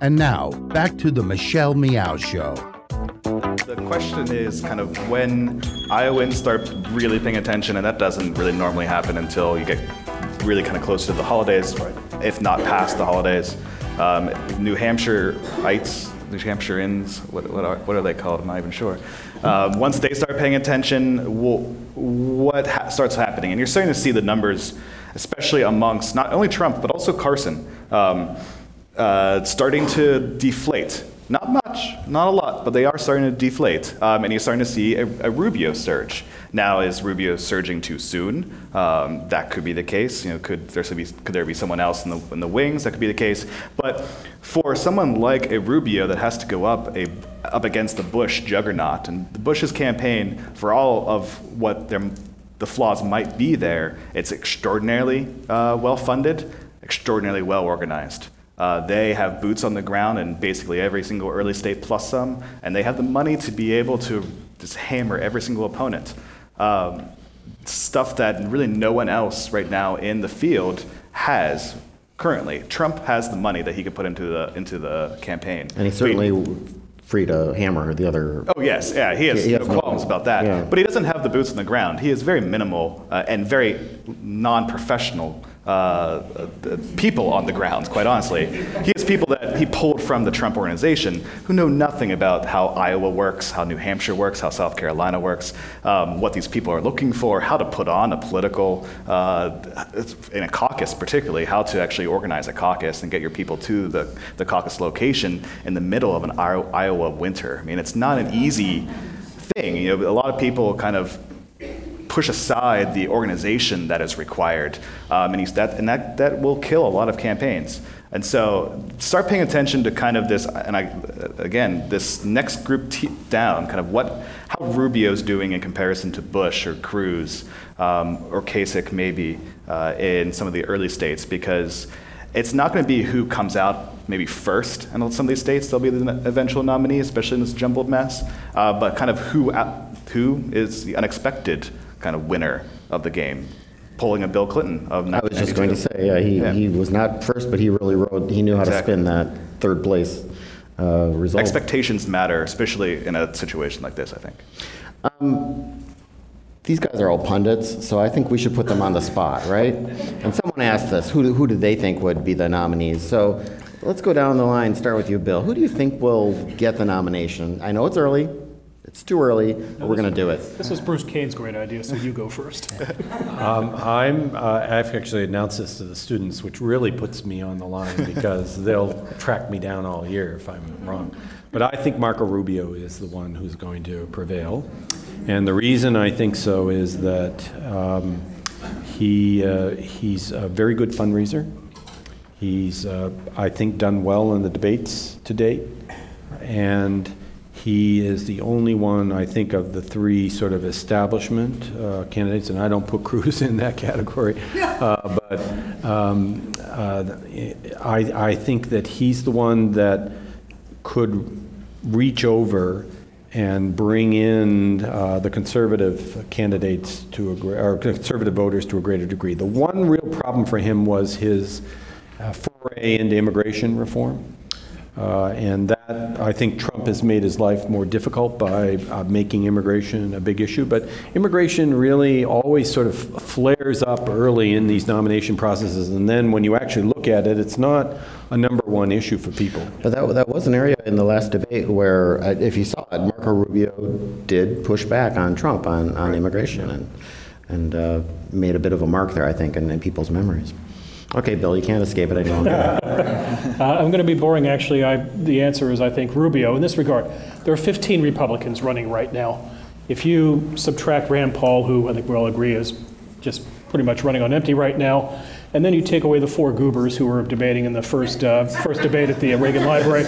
And now, back to the Michelle Meow Show. The question is kind of when Iowans start really paying attention, and that doesn't really normally happen until you get really kind of close to the holidays, if not past the holidays. Um, New Hampshireites, New Hampshireans, what, what, are, what are they called? I'm not even sure. Um, once they start paying attention, wh- what ha- starts happening? And you're starting to see the numbers, especially amongst not only Trump, but also Carson. Um, uh, starting to deflate. Not much, not a lot, but they are starting to deflate. Um, and you're starting to see a, a, Rubio surge. Now, is Rubio surging too soon? Um, that could be the case. You know, could there be could there be someone else in the in the wings? That could be the case. But for someone like a Rubio that has to go up a up against the Bush juggernaut, and the Bush's campaign, for all of what their, the flaws might be there, it's extraordinarily uh, well funded, extraordinarily well organized. Uh, they have boots on the ground in basically every single early state plus some, and they have the money to be able to just hammer every single opponent. Um, stuff that really no one else right now in the field has currently. Trump has the money that he could put into the into the campaign. And he certainly free to hammer the other. Oh yes, yeah, he has, he no qualms about that. Yeah. But he doesn't have the boots on the ground. He is very minimal uh, and very non-professional uh, people on the ground, quite honestly. He has people that he pulled from the Trump organization who know nothing about how Iowa works, how New Hampshire works, how South Carolina works, um, what these people are looking for, how to put on a political, uh, in a caucus particularly, how to actually organize a caucus and get your people to the, the caucus location in the middle of an Iowa winter. I mean, it's not an easy thing. You know, a lot of people kind of push aside the organization that is required. Um, and, that, and that, that will kill a lot of campaigns. And so start paying attention to kind of this, and I, again, this next group t- down, kind of what, how Rubio's doing in comparison to Bush or Cruz um, or Kasich maybe uh, in some of the early states, because it's not going to be who comes out maybe first in some of these states. They'll be the eventual nominee, especially in this jumbled mess. Uh, but kind of who, who is the unexpected kind of winner of the game, pulling a Bill Clinton of I was just going to say, yeah, he, yeah. he was not first, but he really rode, he knew how exactly. to spin that third place uh, result. Expectations matter, especially in a situation like this, I think. Um, these guys are all pundits, so I think we should put them on the spot, right? And someone asked us, who, who do they think would be the nominees? So let's go down the line, start with you, Bill. Who do you think will get the nomination? I know it's early, it's too early, but we're going to do it. This was Bruce Cain's great idea, so you go first. um, I'm, uh, I've actually announced this to the students, which really puts me on the line because they'll track me down all year if I'm wrong. But I think Marco Rubio is the one who's going to prevail. And the reason I think so is that um, he, uh, he's a very good fundraiser. He's, uh, I think, done well in the debates to date. And he is the only one, I think, of the three sort of establishment uh, candidates, and I don't put Cruz in that category, uh, but um, uh, I, I think that he's the one that could reach over and bring in uh, the conservative candidates to a, or conservative voters to a greater degree. The one real problem for him was his uh, foray into immigration reform. Uh, and that, I think Trump has made his life more difficult by uh, making immigration a big issue. But immigration really always sort of flares up early in these nomination processes. And then when you actually look at it, it's not a number one issue for people. But that, that was an area in the last debate where, uh, if you saw it, Marco Rubio did push back on Trump on, on immigration and, and uh, made a bit of a mark there, I think, in, in people's memories. Okay, Bill, you can't escape it any longer. uh, I'm going to be boring, actually. I, the answer is, I think, Rubio. In this regard, there are 15 Republicans running right now. If you subtract Rand Paul, who I think we all agree is just pretty much running on empty right now, and then you take away the four goobers who were debating in the first, uh, first debate at the Reagan Library,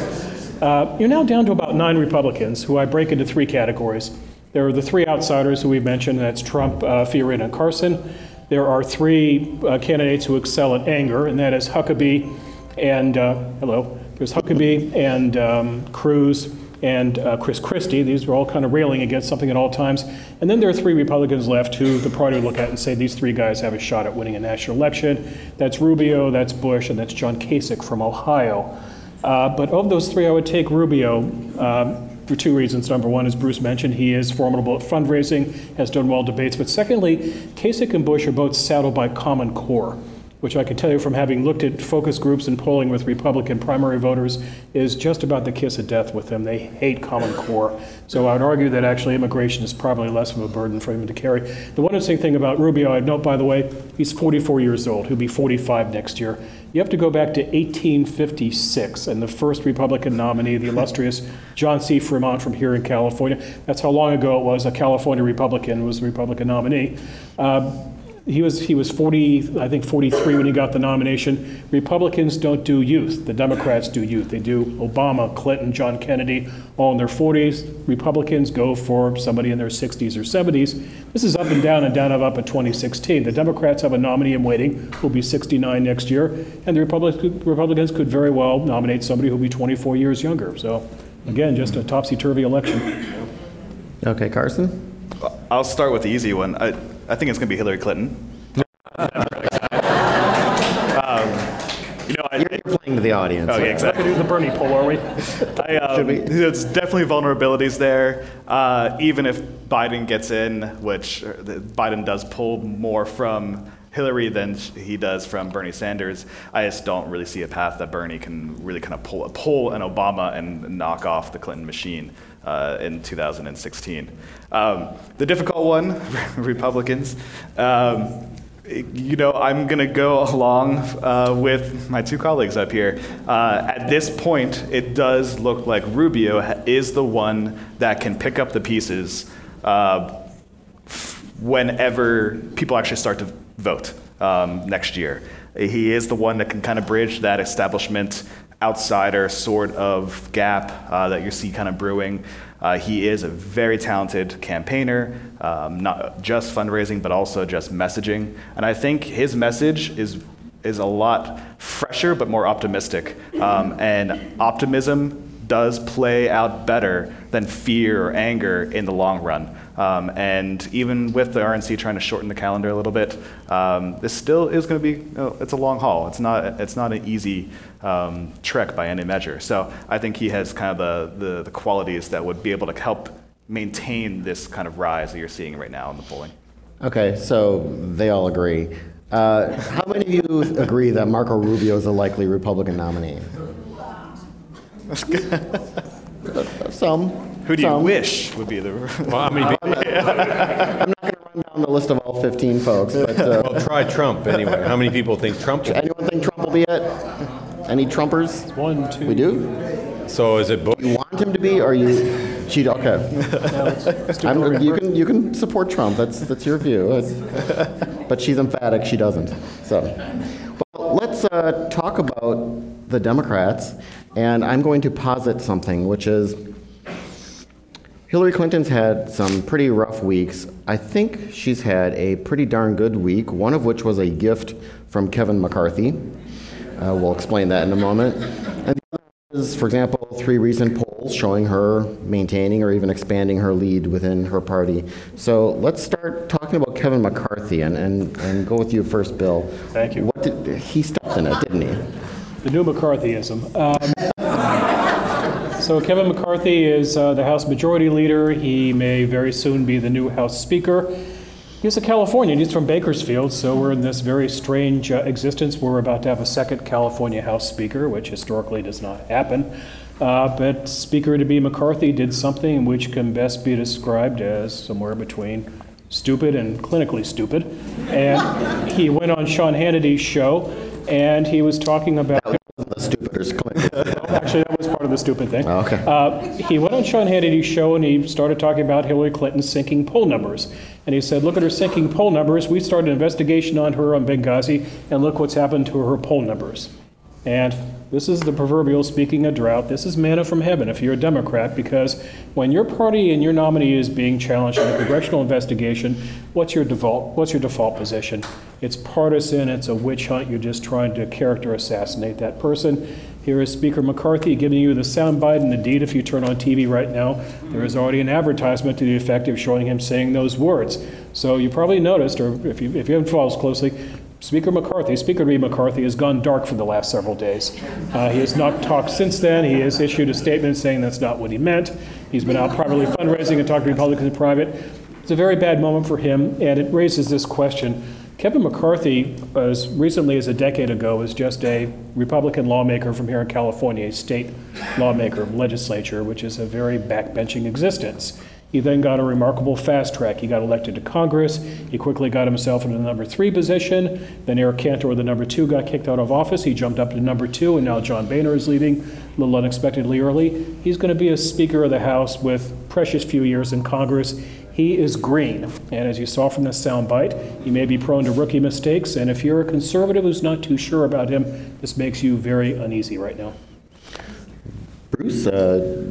uh, you're now down to about nine Republicans, who I break into three categories. There are the three outsiders who we've mentioned, that's Trump, uh, Fiorina, and Carson. There are three uh, candidates who excel at anger, and that is Huckabee and, uh, hello, there's Huckabee and um, Cruz and uh, Chris Christie. These are all kind of railing against something at all times. And then there are three Republicans left who the party would look at and say these three guys have a shot at winning a national election. That's Rubio, that's Bush, and that's John Kasich from Ohio. Uh, but of those three, I would take Rubio. Um, for two reasons. Number one, as Bruce mentioned, he is formidable at fundraising, has done well debates. But secondly, Kasich and Bush are both saddled by Common Core. which I can tell you from having looked at focus groups and polling with Republican primary voters, is just about the kiss of death with them. They hate Common Core. So I would argue that actually immigration is probably less of a burden for him to carry. The one interesting thing about Rubio, I'd note, by the way, he's 44 years old. He'll be 45 next year. You have to go back to 1856, and the first Republican nominee, the illustrious John C. Fremont from here in California. That's how long ago it was. A California Republican was the Republican nominee. Uh, he was he was 40 I think 43 when he got the nomination. Republicans don't do youth. The Democrats do youth. They do Obama, Clinton, John Kennedy, all in their 40s. Republicans go for somebody in their 60s or 70s. This is up and down and down and up in 2016. The Democrats have a nominee in waiting who'll be 69 next year, and the Republic, Republicans could very well nominate somebody who'll be 24 years younger. So again, just a topsy-turvy election. Okay, Carson. I'll start with the easy one. I, I think it's going to be Hillary Clinton. um, you know, I, You're playing to the audience. Okay, We're exactly. going to do the Bernie poll, are we? I, um, There's definitely vulnerabilities there. Uh, even if Biden gets in, which uh, Biden does pull more from Hillary than he does from Bernie Sanders, I just don't really see a path that Bernie can really kind of pull, pull an Obama and knock off the Clinton machine uh, in 2016. Um, the difficult one, Republicans. Um, you know, I'm going to go along uh, with my two colleagues up here. Uh, at this point, it does look like Rubio is the one that can pick up the pieces uh, whenever people actually start to vote um, next year. He is the one that can kind of bridge that establishment outsider sort of gap uh, that you see kind of brewing. Uh, he is a very talented campaigner, um, not just fundraising, but also just messaging. And I think his message is, is a lot fresher, but more optimistic. Um, and optimism does play out better than fear or anger in the long run. Um, and even with the RNC trying to shorten the calendar a little bit, um, this still is going to be, you know, it's a long haul. It's not, it's not an easy um, trek by any measure. So I think he has kind of the, the, the qualities that would be able to help maintain this kind of rise that you're seeing right now in the polling. Okay, so they all agree. Uh, how many of you agree that Marco Rubio is a likely Republican nominee? Some. Who do you some. wish would be the? Well, I mean, I'm not going to run down the list of all 15 folks, but uh, well, try Trump anyway. How many people think Trump? Will? anyone think Trump will be it? Any Trumpers? One, two. We do? So is it Bush? You want him to be, or you? She okay. I'm, you can you can support Trump. That's that's your view. It's- but she's emphatic. She doesn't. So, well, let's uh, talk about the Democrats, and I'm going to posit something, which is Hillary Clinton's had some pretty rough weeks. I think she's had a pretty darn good week. One of which was a gift from Kevin McCarthy. Uh, we'll explain that in a moment. And the other is, for example, three recent polls showing her maintaining or even expanding her lead within her party. So let's start talking about Kevin McCarthy and, and, and go with you first, Bill. Thank you. What did, he stepped in it, didn't he? The new McCarthyism. Um, so Kevin McCarthy is uh, the House Majority Leader. He may very soon be the new House Speaker. He's a Californian. He's from Bakersfield, so we're in this very strange uh, existence. We're about to have a second California House Speaker, which historically does not happen. Uh, but Speaker to be McCarthy did something which can best be described as somewhere between stupid and clinically stupid. And he went on Sean Hannity's show, and he was talking about. The stupiders clinic. Actually, that was part of the stupid thing. Oh, okay. Uh, he went on Sean Hannity's show and he started talking about Hillary Clinton's sinking poll numbers. And he said, Look at her sinking poll numbers. We started an investigation on her on Benghazi, and look what's happened to her poll numbers. And this is the proverbial speaking of drought. This is manna from heaven if you're a Democrat, because when your party and your nominee is being challenged in a congressional investigation, what's your default? What's your default position? It's partisan. It's a witch hunt. You're just trying to character assassinate that person. Here is Speaker McCarthy giving you the soundbite, and indeed, if you turn on TV right now, there is already an advertisement to the effect of showing him saying those words. So you probably noticed, or if you, if you haven't followed us closely, Speaker McCarthy, Speaker Reed McCarthy, has gone dark for the last several days. Uh, he has not talked since then. He has issued a statement saying that's not what he meant. He's been out privately fundraising and talking to Republicans in private. It's a very bad moment for him, and it raises this question Kevin McCarthy, as recently as a decade ago, was just a Republican lawmaker from here in California, a state lawmaker, legislature, which is a very backbenching existence. He then got a remarkable fast track. He got elected to Congress. He quickly got himself in the number three position. Then Eric Cantor, the number two, got kicked out of office. He jumped up to number two, and now John Boehner is leaving a little unexpectedly early. He's going to be a Speaker of the House with precious few years in Congress. He is green, and as you saw from this soundbite, he may be prone to rookie mistakes. And if you're a conservative who's not too sure about him, this makes you very uneasy right now. Bruce, Uh,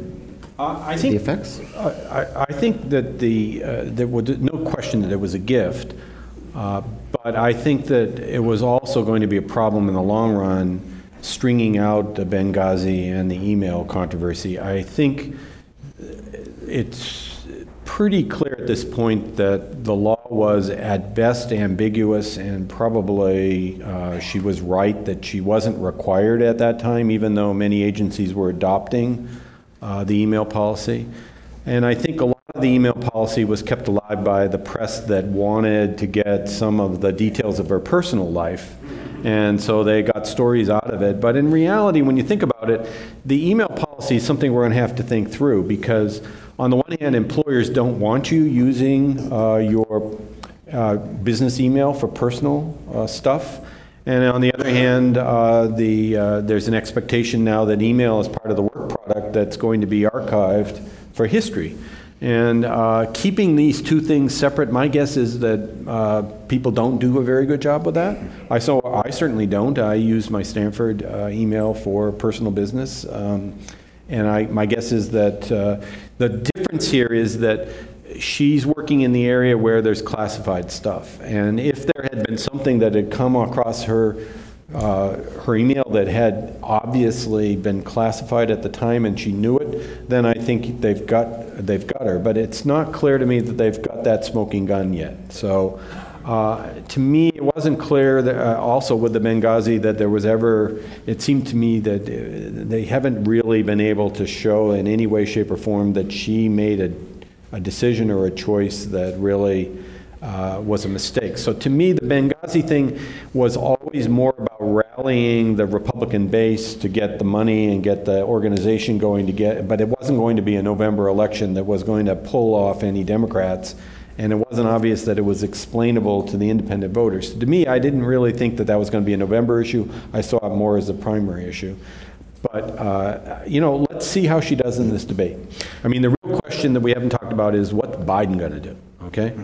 I think the effects? I, I- I think that the, uh, there was no question that it was a gift, uh, but I think that it was also going to be a problem in the long run, stringing out the Benghazi and the email controversy. I think it's pretty clear at this point that the law was at best ambiguous, and probably uh, she was right that she wasn't required at that time, even though many agencies were adopting uh, the email policy. And I think a lot of the email policy was kept alive by the press that wanted to get some of the details of her personal life. And so they got stories out of it. But in reality, when you think about it, the email policy is something we're going to have to think through because, on the one hand, employers don't want you using uh, your uh, business email for personal uh, stuff. And on the other hand, uh, the, uh, there's an expectation now that email is part of the that's going to be archived for history. And uh, keeping these two things separate, my guess is that uh, people don't do a very good job with that. I so I certainly don't. I use my Stanford uh, email for personal business, um, and I, my guess is that uh, the difference here is that she's working in the area where there's classified stuff. And if there had been something that had come across her uh, her email that had obviously been classified at the time and she knew it, then I think they've got they've got her. But it's not clear to me that they've got that smoking gun yet. So. Uh, to me, it wasn't clear that, uh, also with the Benghazi that there was ever, it seemed to me that uh, they haven't really been able to show in any way, shape, or form that she made a a decision or a choice that really uh, was a mistake. So to me, the Benghazi thing was always more about rallying the Republican base to get the money and get the organization going to get, but it wasn't going to be a November election that was going to pull off any Democrats. And it wasn't obvious that it was explainable to the independent voters. To me, I didn't really think that that was going to be a November issue. I saw it more as a primary issue. But, uh, you know, let's see how she does in this debate. I mean, the real question that we haven't talked about is what's Biden going to do, okay?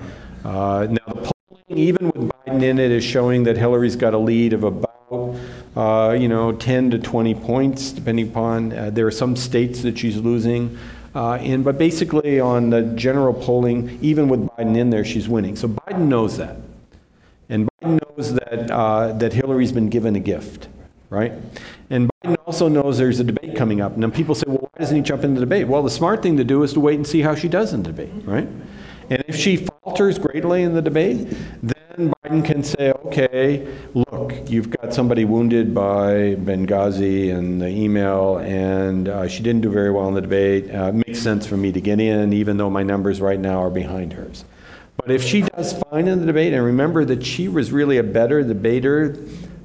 Uh, now, the polling, even with Biden in it, is showing that Hillary's got a lead of about, uh, you know, 10 to 20 points, depending upon, uh, there are some states that she's losing. Uh, in, but basically, on the general polling, even with Biden in there, she's winning. So Biden knows that. And Biden knows that, uh, that Hillary's been given a gift, right? And Biden also knows there's a debate coming up. Then people say, well, why doesn't he jump into the debate? Well, the smart thing to do is to wait and see how she does in the debate, right? And if she falters greatly in the debate, then Biden can say, okay, look, you've got somebody wounded by Benghazi and the email, and uh, she didn't do very well in the debate. Uh, it makes sense for me to get in, even though my numbers right now are behind hers. But if she does fine in the debate, and remember that she was really a better debater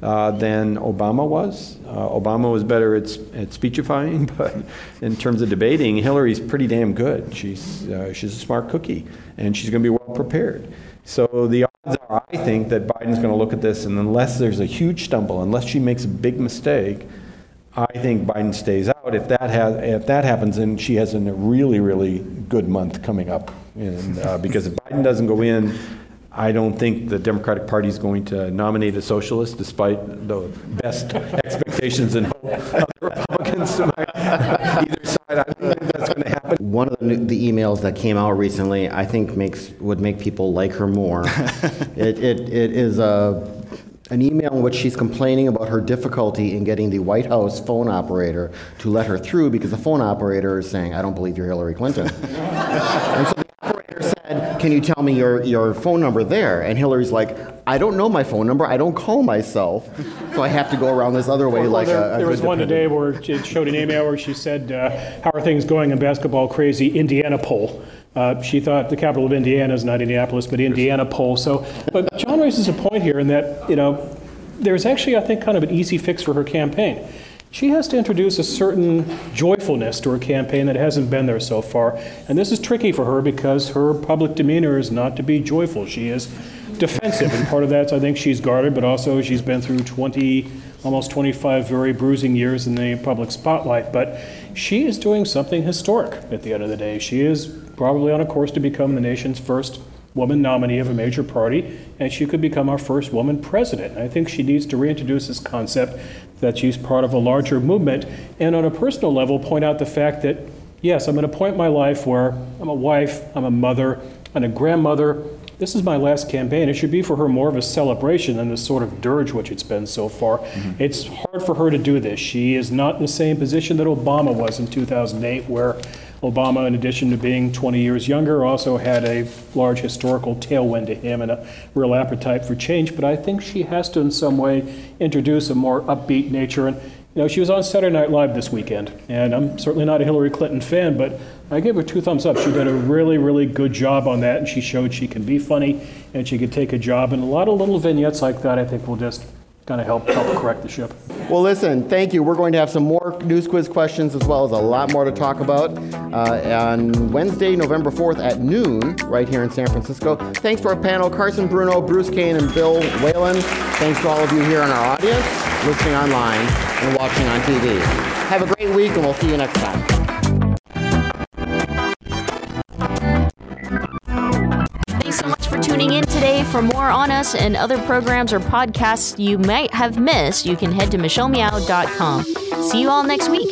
uh, than Obama was. Uh, Obama was better at, at speechifying, but in terms of debating, Hillary's pretty damn good. She's, uh, she's a smart cookie, and she's going to be well prepared. So the odds are, I think, that Biden's going to look at this, and unless there's a huge stumble, unless she makes a big mistake, I think Biden stays out. If that has, if that happens, then she has a really, really good month coming up. And uh, because if Biden doesn't go in, I don't think the Democratic Party is going to nominate a socialist, despite the best expectations and hope of the Republicans. On either side, I don't think that's going to happen. One of the, the emails that came out recently, I think makes would make people like her more. it, it, it is a an email in which she's complaining about her difficulty in getting the White House phone operator to let her through because the phone operator is saying, I don't believe you're Hillary Clinton. and so the operator said, Can you tell me your, your phone number there? And Hillary's like, I don't know my phone number. I don't call myself. So I have to go around this other way Well, like there, a, a there was one today where it showed an email where she said, uh, "How are things going in basketball crazy Indiana poll?" Uh, she thought the capital of Indiana is not Indianapolis, but Indiana poll. So, but John raises a point here in that you know there's actually I think kind of an easy fix for her campaign. She has to introduce a certain joyfulness to her campaign that hasn't been there so far, and this is tricky for her because her public demeanor is not to be joyful. She is defensive, and part of that I think she's guarded, but also she's been through 20, almost 25 very bruising years in the public spotlight. But she is doing something historic at the end of the day. She is probably on a course to become the nation's first woman nominee of a major party, and she could become our first woman president. I think she needs to reintroduce this concept that she's part of a larger movement, and on a personal level, point out the fact that, yes, I'm at a point in my life where I'm a wife, I'm a mother, I'm a grandmother. This is my last campaign. It should be for her more of a celebration than this sort of dirge which it's been so far. Mm-hmm. It's hard for her to do this. She is not in the same position that Obama was in 2008, where Obama, in addition to being 20 years younger, also had a large historical tailwind to him and a real appetite for change. But I think she has to, in some way, introduce a more upbeat nature. And you know, she was on Saturday Night Live this weekend, and I'm certainly not a Hillary Clinton fan, but I give her two thumbs up. She did a really, really good job on that, and she showed she can be funny and she could take a job. And a lot of little vignettes like that, I think, will just kind of help help correct the ship. Well, listen, thank you. We're going to have some more news quiz questions as well as a lot more to talk about uh, on Wednesday, November 4th at noon, right here in San Francisco. Thanks to our panel, Carson Bruno, Bruce Cain, and Bill Whalen. Thanks to all of you here in our audience, listening online, and watching on TV. Have a great week, and we'll see you next time. you so much for tuning in today. For more on us and other programs or podcasts you might have missed, you can head to michellemeow.com. See you all next week.